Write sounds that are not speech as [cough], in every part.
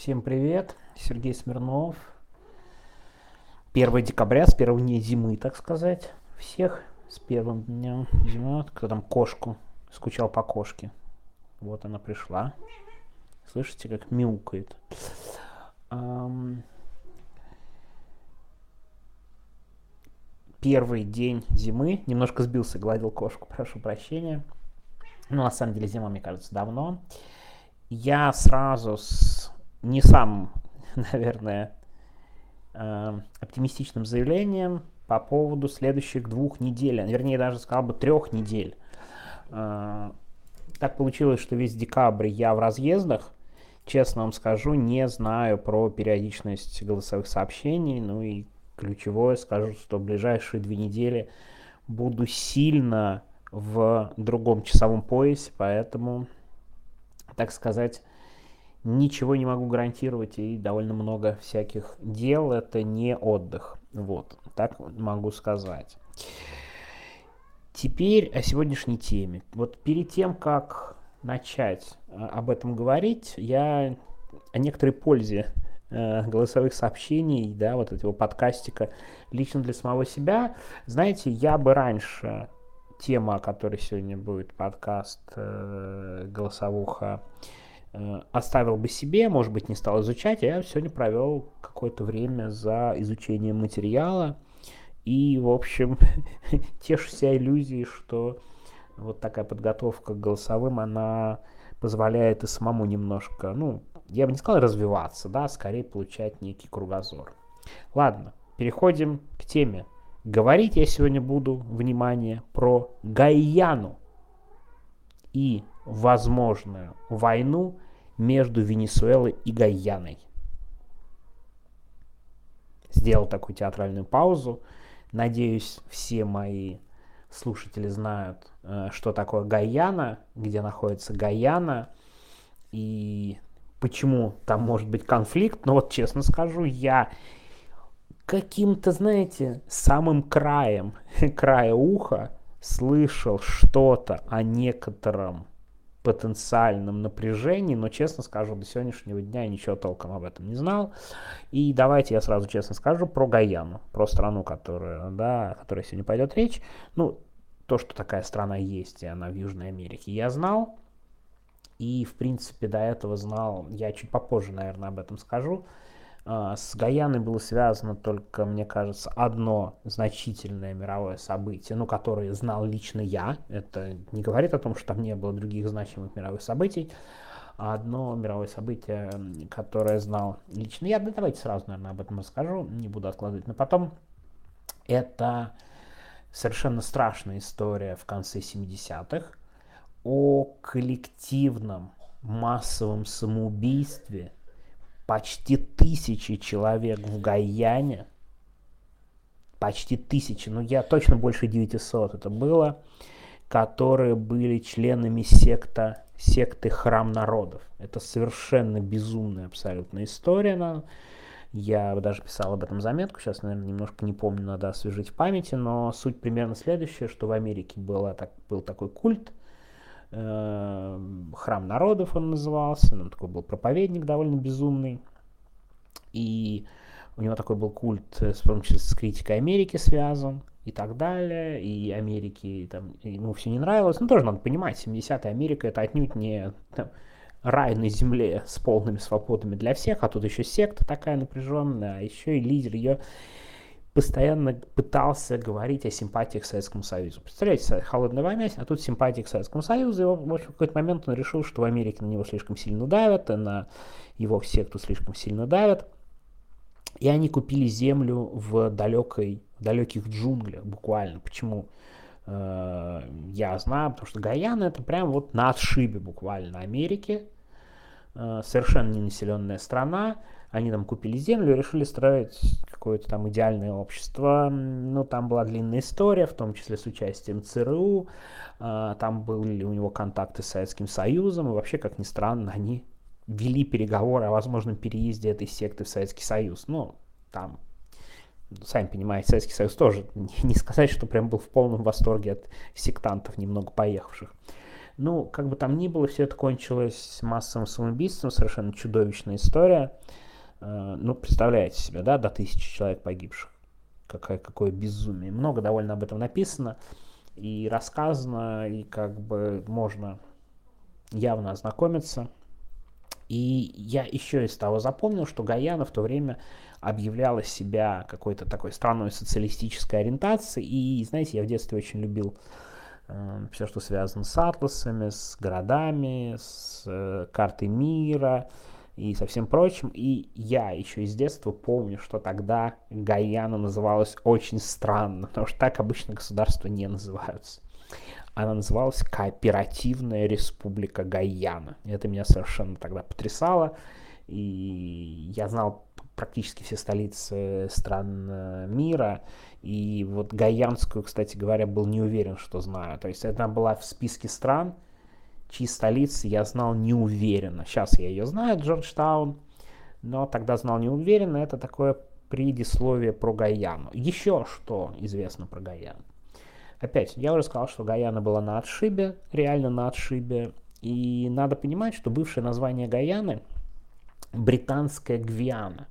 Всем привет, Сергей Смирнов. 1 декабря, с первого дня зимы, так сказать. Всех с первым днем зимы. Кто там кошку, скучал по кошке. Вот она пришла. Слышите, как мяукает. Первый день зимы. Немножко сбился, гладил кошку, прошу прощения. Ну, на самом деле, зима, мне кажется, давно. Я сразу с не самым, [laughs] наверное, э, оптимистичным заявлением по поводу следующих двух недель, вернее, даже сказал бы трех недель. Э, так получилось, что весь декабрь я в разъездах. Честно вам скажу, не знаю про периодичность голосовых сообщений. Ну и ключевое скажу, что в ближайшие две недели буду сильно в другом часовом поясе, поэтому, так сказать, ничего не могу гарантировать и довольно много всяких дел. Это не отдых. Вот, так могу сказать. Теперь о сегодняшней теме. Вот перед тем, как начать а, об этом говорить, я о некоторой пользе э, голосовых сообщений, да, вот этого подкастика лично для самого себя. Знаете, я бы раньше тема, о которой сегодня будет подкаст э, голосовуха, оставил бы себе, может быть, не стал изучать, а я сегодня провел какое-то время за изучением материала. И, в общем, [laughs] тешу себя иллюзией, что вот такая подготовка к голосовым, она позволяет и самому немножко, ну, я бы не сказал развиваться, да, скорее получать некий кругозор. Ладно, переходим к теме. Говорить я сегодня буду, внимание, про Гайяну и возможную войну между Венесуэлой и Гайяной. Сделал такую театральную паузу. Надеюсь, все мои слушатели знают, э, что такое Гайяна, где находится Гайяна и почему там может быть конфликт. Но вот честно скажу, я каким-то, знаете, самым краем, [laughs] края уха слышал что-то о некотором потенциальном напряжении, но, честно скажу, до сегодняшнего дня я ничего толком об этом не знал. И давайте я сразу честно скажу про Гаяну, про страну, которая, да, о которой сегодня пойдет речь. Ну, то, что такая страна есть, и она в Южной Америке, я знал. И, в принципе, до этого знал, я чуть попозже, наверное, об этом скажу, с Гаяной было связано только, мне кажется, одно значительное мировое событие, ну, которое знал лично я. Это не говорит о том, что там не было других значимых мировых событий. А одно мировое событие, которое знал лично я, да давайте сразу, наверное, об этом расскажу, не буду откладывать на потом. Это совершенно страшная история в конце 70-х о коллективном массовом самоубийстве – почти тысячи человек в Гаяне, почти тысячи, ну я точно больше 900 это было, которые были членами секта, секты Храм Народов. Это совершенно безумная абсолютно история. Я даже писал об этом заметку, сейчас, наверное, немножко не помню, надо освежить в памяти, но суть примерно следующая, что в Америке было, так, был такой культ, храм народов он назывался, он такой был проповедник довольно безумный, и у него такой был культ, э, в том числе с критикой Америки связан и так далее, и Америки там, ему все не нравилось, ну тоже надо понимать, 70-я Америка это отнюдь не там, рай на земле с полными свободами для всех, а тут еще секта такая напряженная, а еще и лидер ее постоянно пытался говорить о симпатиях к Советскому Союзу. Представляете, холодная война, а тут симпатии к Советскому Союзу, и в, общем, в какой-то момент он решил, что в Америке на него слишком сильно давят, и на его секту слишком сильно давят, и они купили землю в далекой, в далеких джунглях буквально. Почему? Э, я знаю, потому что Гаяна это прям вот на отшибе буквально Америки, э, совершенно ненаселенная страна, они там купили землю решили строить какое-то там идеальное общество. Ну, там была длинная история, в том числе с участием ЦРУ. А, там были у него контакты с Советским Союзом. И вообще, как ни странно, они вели переговоры о возможном переезде этой секты в Советский Союз. Ну, там сами понимаете, Советский Союз тоже [laughs] не сказать, что прям был в полном восторге от сектантов, немного поехавших. Ну, как бы там ни было, все это кончилось массовым самоубийством, совершенно чудовищная история. Э, ну, представляете себе, да, до тысячи человек погибших. Какое, какое безумие. Много довольно об этом написано и рассказано, и как бы можно явно ознакомиться. И я еще из того запомнил, что Гаяна в то время объявляла себя какой-то такой страной социалистической ориентации. И, знаете, я в детстве очень любил все, что связано с атласами, с городами, с э, картой мира и со всем прочим. И я еще из детства помню, что тогда Гаяна называлась очень странно, потому что так обычно государства не называются. Она называлась Кооперативная Республика Гаяна. Это меня совершенно тогда потрясало. И я знал практически все столицы стран э, мира. И вот Гаянскую, кстати говоря, был не уверен, что знаю. То есть она была в списке стран, чьи столицы я знал неуверенно. Сейчас я ее знаю, Джорджтаун, но тогда знал неуверенно. Это такое предисловие про Гаяну. Еще что известно про Гаяну. Опять, я уже сказал, что Гаяна была на отшибе, реально на отшибе. И надо понимать, что бывшее название Гаяны – британская Гвиана.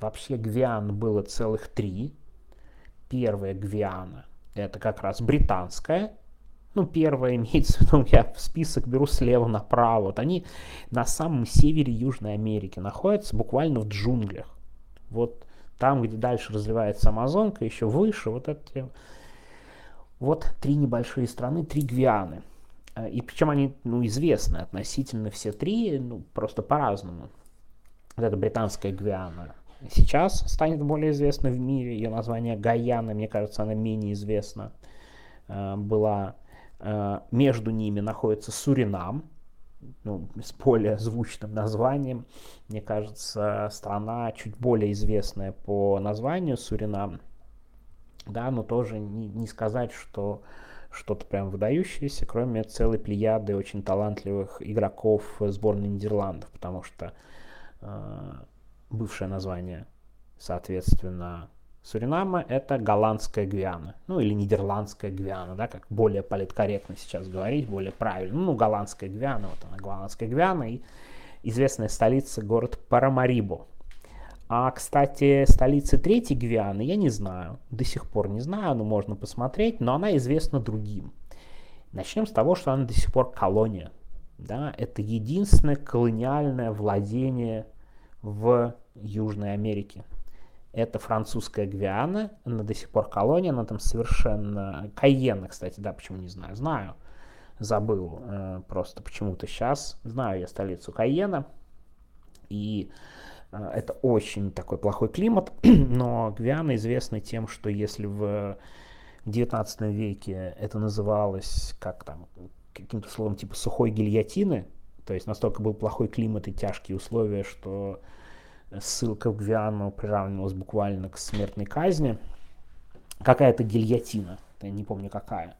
Вообще Гвиан было целых три. Первая Гвиана – это как раз британская, ну, первая [laughs] имеется в виду, я список беру слева направо. Вот они на самом севере Южной Америки находятся, буквально в джунглях. Вот там, где дальше разливается Амазонка, еще выше, вот эти вот три небольшие страны, три Гвианы. Э, и причем они ну, известны относительно все три, ну, просто по-разному. Вот эта британская Гвиана сейчас станет более известной в мире. Ее название Гаяна, мне кажется, она менее известна э, была. Э, между ними находится Суринам, ну, с более звучным названием. Мне кажется, страна чуть более известная по названию Суринам да, но тоже не, не сказать, что что-то прям выдающееся, кроме целой плеяды очень талантливых игроков сборной Нидерландов, потому что э, бывшее название, соответственно, Суринама – это голландская Гвиана, ну или нидерландская Гвиана, да, как более политкорректно сейчас говорить, более правильно. Ну, голландская Гвиана, вот она, голландская Гвиана, и известная столица, город Парамарибо, а, кстати, столица Третьей Гвианы я не знаю, до сих пор не знаю, но можно посмотреть, но она известна другим. Начнем с того, что она до сих пор колония. Да? Это единственное колониальное владение в Южной Америке. Это французская Гвиана, она до сих пор колония, она там совершенно... Кайена, кстати, да, почему не знаю, знаю, забыл э, просто почему-то сейчас. Знаю я столицу Кайена, и а, это очень такой плохой климат, [clears throat] но Гвиана известна тем, что если в 19 веке это называлось как там каким-то словом типа сухой гильотины, то есть настолько был плохой климат и тяжкие условия, что ссылка в Гвиану приравнивалась буквально к смертной казни. Какая-то гильотина, я не помню какая,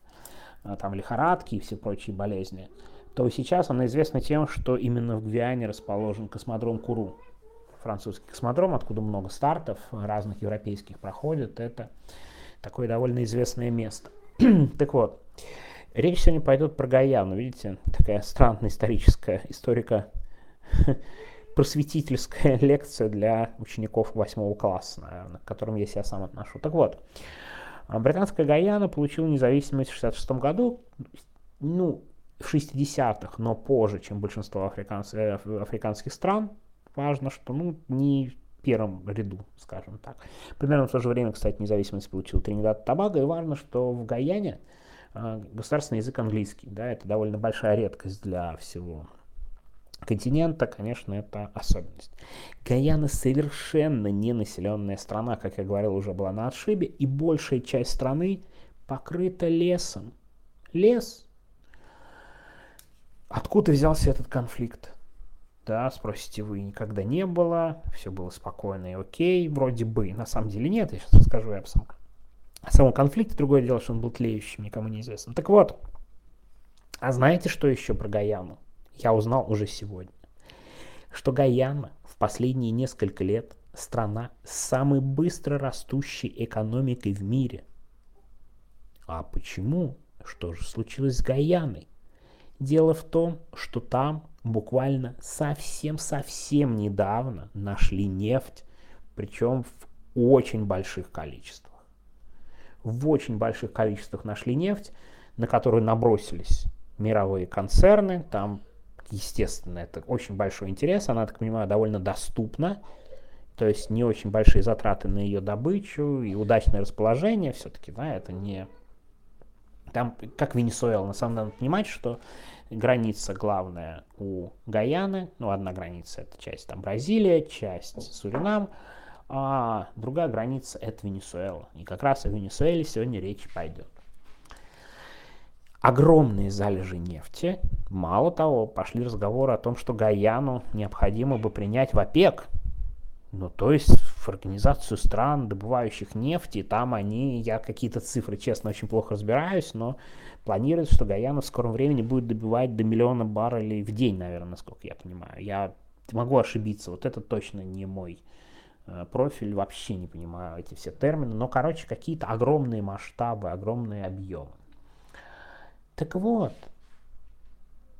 а, там лихорадки и все прочие болезни, то сейчас она известна тем, что именно в Гвиане расположен космодром Куру французский космодром, откуда много стартов разных европейских проходит. Это такое довольно известное место. [clears throat] так вот, речь сегодня пойдет про Гаяну. Видите, такая странная историческая историка [laughs] просветительская лекция для учеников восьмого класса, наверное, к которым я себя сам отношу. Так вот, британская Гаяна получила независимость в 1966 году, ну, в 60-х, но позже, чем большинство африканс... Э, африканских стран, важно, что ну, не первом ряду, скажем так. Примерно в то же время, кстати, независимость получил Тринидад и Тобаго, и важно, что в Гаяне государственный язык английский, да, это довольно большая редкость для всего континента, конечно, это особенность. Гаяна совершенно не населенная страна, как я говорил, уже была на отшибе, и большая часть страны покрыта лесом. Лес. Откуда взялся этот конфликт? да, спросите вы, никогда не было, все было спокойно и окей, вроде бы, на самом деле нет, я сейчас расскажу об самом, о самом конфликте, другое дело, что он был тлеющим, никому неизвестно. Так вот, а знаете, что еще про Гаяну? Я узнал уже сегодня, что Гаяна в последние несколько лет страна с самой быстро растущей экономикой в мире. А почему? Что же случилось с Гаяной? Дело в том, что там буквально совсем-совсем недавно нашли нефть, причем в очень больших количествах. В очень больших количествах нашли нефть, на которую набросились мировые концерны. Там, естественно, это очень большой интерес. Она, так понимаю, довольно доступна. То есть не очень большие затраты на ее добычу и удачное расположение. Все-таки, да, это не... Там, как Венесуэла, на самом деле, надо понимать, что граница главная у Гаяны, ну, одна граница это часть там Бразилия, часть Суринам, а другая граница это Венесуэла. И как раз о Венесуэле сегодня речь пойдет. Огромные залежи нефти. Мало того, пошли разговоры о том, что Гаяну необходимо бы принять в ОПЕК. Ну, то есть в организацию стран, добывающих нефть, там они, я какие-то цифры, честно, очень плохо разбираюсь, но планируется, что Гаяна в скором времени будет добивать до миллиона баррелей в день, наверное, насколько я понимаю. Я могу ошибиться, вот это точно не мой профиль, вообще не понимаю эти все термины, но, короче, какие-то огромные масштабы, огромные объемы. Так вот,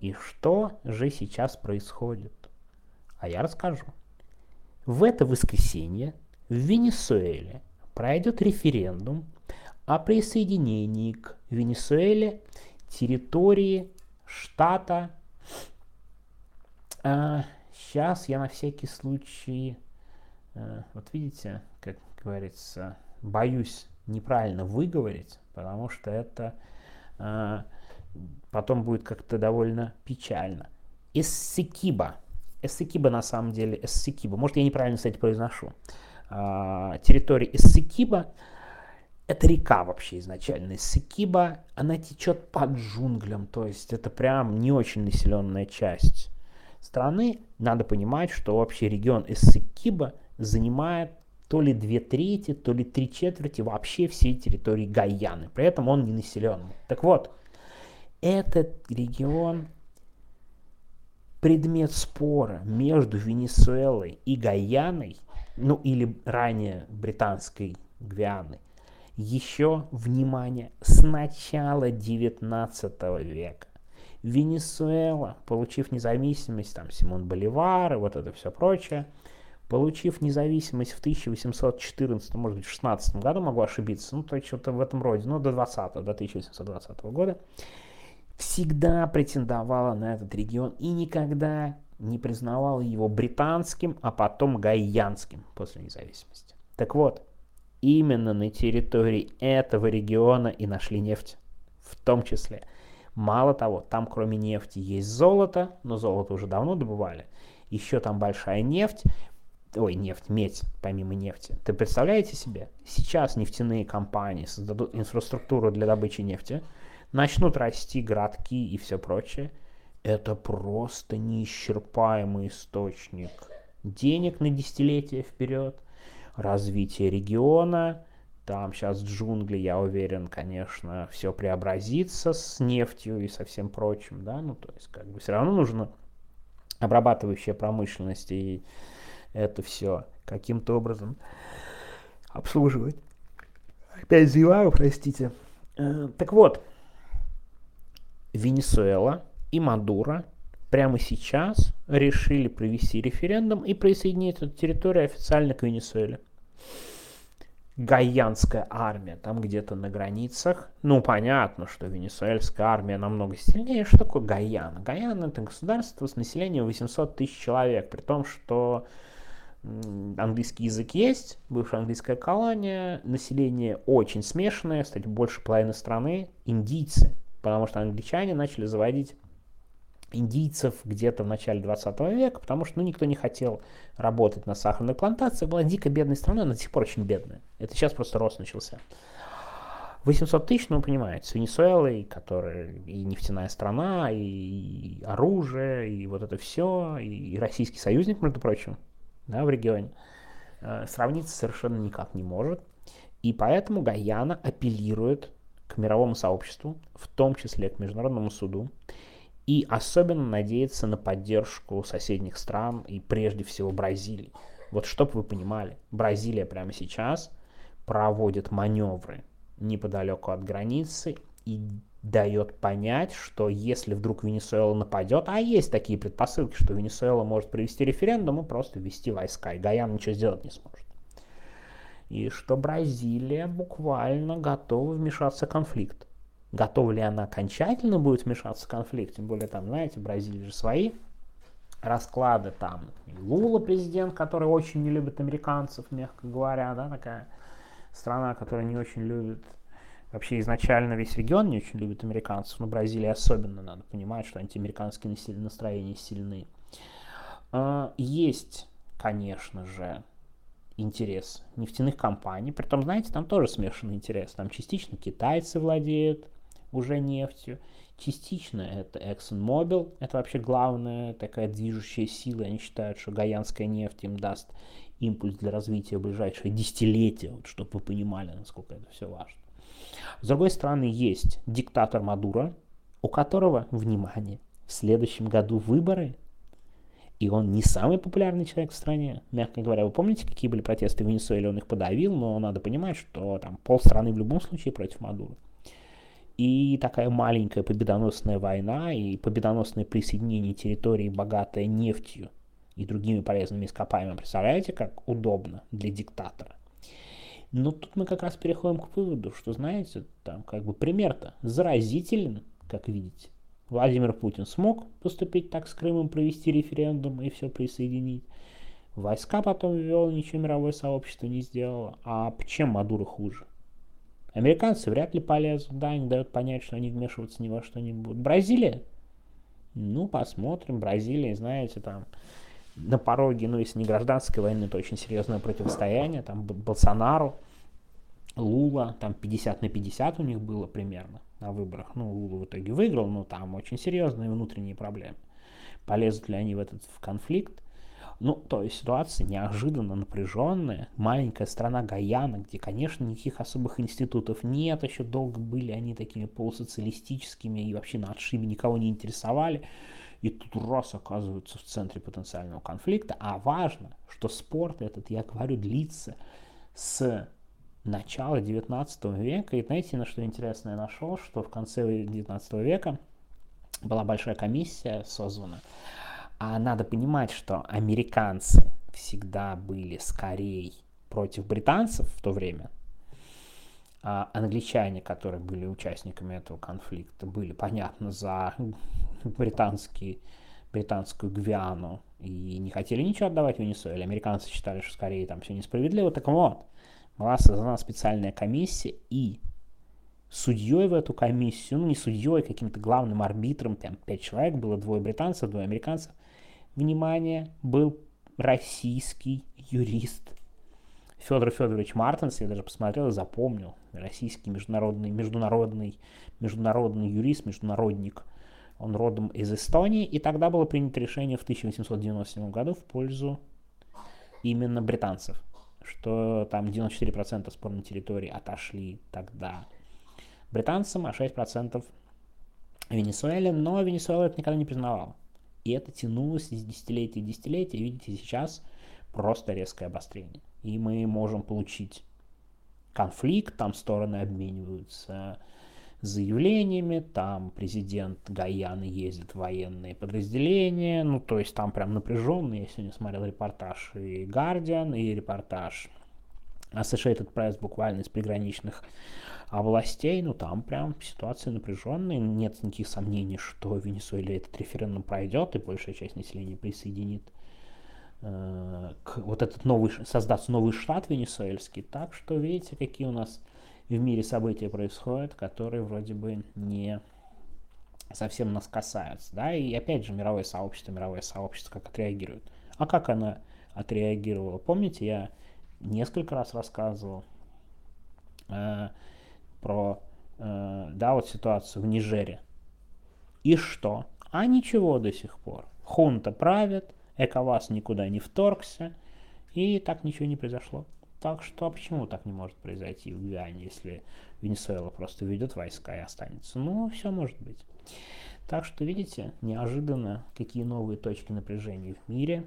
и что же сейчас происходит? А я расскажу. В это воскресенье в Венесуэле пройдет референдум о присоединении к Венесуэле территории штата. А, сейчас я на всякий случай, вот видите, как говорится, боюсь неправильно выговорить, потому что это а, потом будет как-то довольно печально. Эссекиба. Эссекиба на самом деле, Эссекиба. Может, я неправильно, кстати, произношу. А, территория Эссекиба это река вообще изначально. Сикиба, она течет под джунглям, то есть это прям не очень населенная часть страны. Надо понимать, что вообще регион Эссекиба занимает то ли две трети, то ли три четверти вообще всей территории Гаяны. При этом он не населенный. Так вот, этот регион предмет спора между Венесуэлой и Гаяной, ну или ранее британской Гвианой, еще, внимание, с начала 19 века. Венесуэла, получив независимость, там Симон Боливар и вот это все прочее, получив независимость в 1814, может быть, в 16 году, могу ошибиться, ну, то есть что-то в этом роде, ну, до 20 до 1820 года, всегда претендовала на этот регион и никогда не признавала его британским, а потом гайянским после независимости. Так вот, именно на территории этого региона и нашли нефть. В том числе. Мало того, там кроме нефти есть золото, но золото уже давно добывали. Еще там большая нефть, ой, нефть, медь, помимо нефти. Ты представляете себе? Сейчас нефтяные компании создадут инфраструктуру для добычи нефти, начнут расти городки и все прочее. Это просто неисчерпаемый источник денег на десятилетия вперед – развитие региона. Там сейчас джунгли, я уверен, конечно, все преобразится с нефтью и со всем прочим, да, ну, то есть, как бы, все равно нужно обрабатывающая промышленность и это все каким-то образом обслуживать. Опять зеваю, простите. Э, так вот, Венесуэла и Мадуро прямо сейчас решили провести референдум и присоединить эту территорию официально к Венесуэле. Гайянская армия там где-то на границах. Ну, понятно, что венесуэльская армия намного сильнее. Что такое Гаяна? Гаяна это государство с населением 800 тысяч человек, при том, что английский язык есть, бывшая английская колония, население очень смешанное, кстати, больше половины страны индийцы, потому что англичане начали заводить индийцев где-то в начале 20 века, потому что ну, никто не хотел работать на сахарной плантации. Была дико бедной страной, она до сих пор очень бедная. Это сейчас просто рост начался. 800 тысяч, ну, понимаете, с Венесуэлой, которая и нефтяная страна, и оружие, и вот это все, и российский союзник, между прочим, да, в регионе, э, сравниться совершенно никак не может. И поэтому Гаяна апеллирует к мировому сообществу, в том числе к Международному суду, и особенно надеяться на поддержку соседних стран и прежде всего Бразилии. Вот чтобы вы понимали, Бразилия прямо сейчас проводит маневры неподалеку от границы и дает понять, что если вдруг Венесуэла нападет, а есть такие предпосылки, что Венесуэла может провести референдум и просто ввести войска, и Гаян ничего сделать не сможет. И что Бразилия буквально готова вмешаться в конфликт. Готова ли она окончательно будет вмешаться в конфликт? Тем более там, знаете, Бразилия же свои расклады там. Лула президент, который очень не любит американцев, мягко говоря, да, такая страна, которая не очень любит Вообще изначально весь регион не очень любит американцев, но Бразилия особенно надо понимать, что антиамериканские настроения сильны. А, есть, конечно же, интерес нефтяных компаний, при том, знаете, там тоже смешанный интерес. Там частично китайцы владеют уже нефтью, частично это ExxonMobil, это вообще главная такая движущая сила. Они считают, что гаянская нефть им даст импульс для развития в ближайшие десятилетия, вот, чтобы вы понимали, насколько это все важно. С другой стороны, есть диктатор Мадуро, у которого, внимание, в следующем году выборы, и он не самый популярный человек в стране, мягко говоря. Вы помните, какие были протесты в Венесуэле? Он их подавил, но надо понимать, что там полстраны в любом случае против Мадуро. И такая маленькая победоносная война и победоносное присоединение территории, богатая нефтью и другими полезными ископаемыми. Представляете, как удобно для диктатора? Но тут мы как раз переходим к выводу, что, знаете, там как бы пример-то заразителен, как видите. Владимир Путин смог поступить так с Крымом, провести референдум и все присоединить. Войска потом ввел, ничего мировое сообщество не сделало. А чем Мадуро хуже? Американцы вряд ли полезут, да, они дают понять, что они вмешиваться ни во что не будут. Бразилия? Ну, посмотрим. Бразилия, знаете, там на пороге, ну, если не гражданской войны, то очень серьезное противостояние, там Болсонару, Лула, там 50 на 50 у них было примерно на выборах. Ну, Лула в итоге выиграл, но там очень серьезные внутренние проблемы. Полезут ли они в этот в конфликт? Ну, то есть ситуация неожиданно напряженная. Маленькая страна Гаяна, где, конечно, никаких особых институтов нет, еще долго были они такими полусоциалистическими и вообще на отшибе никого не интересовали и тут раз оказываются в центре потенциального конфликта. А важно, что спорт этот, я говорю, длится с начала 19 века. И знаете, на что интересное нашел, что в конце 19 века была большая комиссия созвана. А надо понимать, что американцы всегда были скорее против британцев в то время, а англичане, которые были участниками этого конфликта, были, понятно, за британский, британскую Гвиану и не хотели ничего отдавать Венесуэле. Американцы считали, что скорее там все несправедливо. Так вот, была создана специальная комиссия, и судьей в эту комиссию, ну не судьей, каким-то главным арбитром, там пять человек было, двое британцев, двое американцев, внимание, был российский юрист Федор Федорович Мартинс, я даже посмотрел и запомнил, российский международный, международный, международный юрист, международник, он родом из Эстонии, и тогда было принято решение в 1897 году в пользу именно британцев, что там 94% спорной территории отошли тогда британцам, а 6% Венесуэле, но Венесуэла это никогда не признавала. И это тянулось из десятилетий и десятилетий, видите, сейчас просто резкое обострение. И мы можем получить конфликт, там стороны обмениваются заявлениями, там президент Гаяны ездит в военные подразделения, ну, то есть там прям напряженно, я сегодня смотрел репортаж и Guardian, и репортаж Associated Press буквально из приграничных областей, ну, там прям ситуация напряженная, нет никаких сомнений, что в Венесуэле этот референдум пройдет, и большая часть населения присоединит к вот этот новый, создаться новый штат венесуэльский. Так что видите, какие у нас в мире события происходят, которые вроде бы не совсем нас касаются. Да? И опять же, мировое сообщество, мировое сообщество как отреагирует. А как оно отреагировало? Помните, я несколько раз рассказывал э, про э, да, вот ситуацию в Нижере. И что? А ничего до сих пор. Хунта правит, ЭКОВАС никуда не вторгся, и так ничего не произошло. Так что а почему так не может произойти в Гвиане, если Венесуэла просто ведет войска и останется? Ну, все может быть. Так что, видите, неожиданно, какие новые точки напряжения в мире.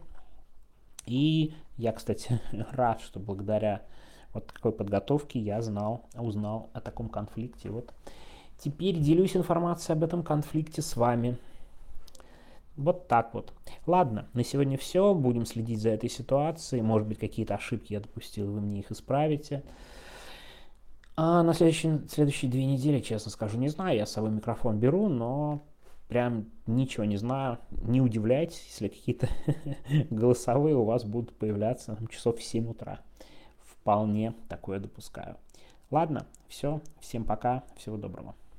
И я, кстати, [laughs] рад, что благодаря вот такой подготовке я знал, узнал о таком конфликте вот теперь делюсь информацией об этом конфликте с вами. Вот так вот. Ладно, на сегодня все. Будем следить за этой ситуацией. Может быть, какие-то ошибки я допустил, вы мне их исправите. А на следующие, следующие две недели, честно скажу, не знаю. Я с собой микрофон беру, но прям ничего не знаю. Не удивляйтесь, если какие-то [laughs] голосовые у вас будут появляться часов в 7 утра. Вполне такое допускаю. Ладно, все. Всем пока. Всего доброго.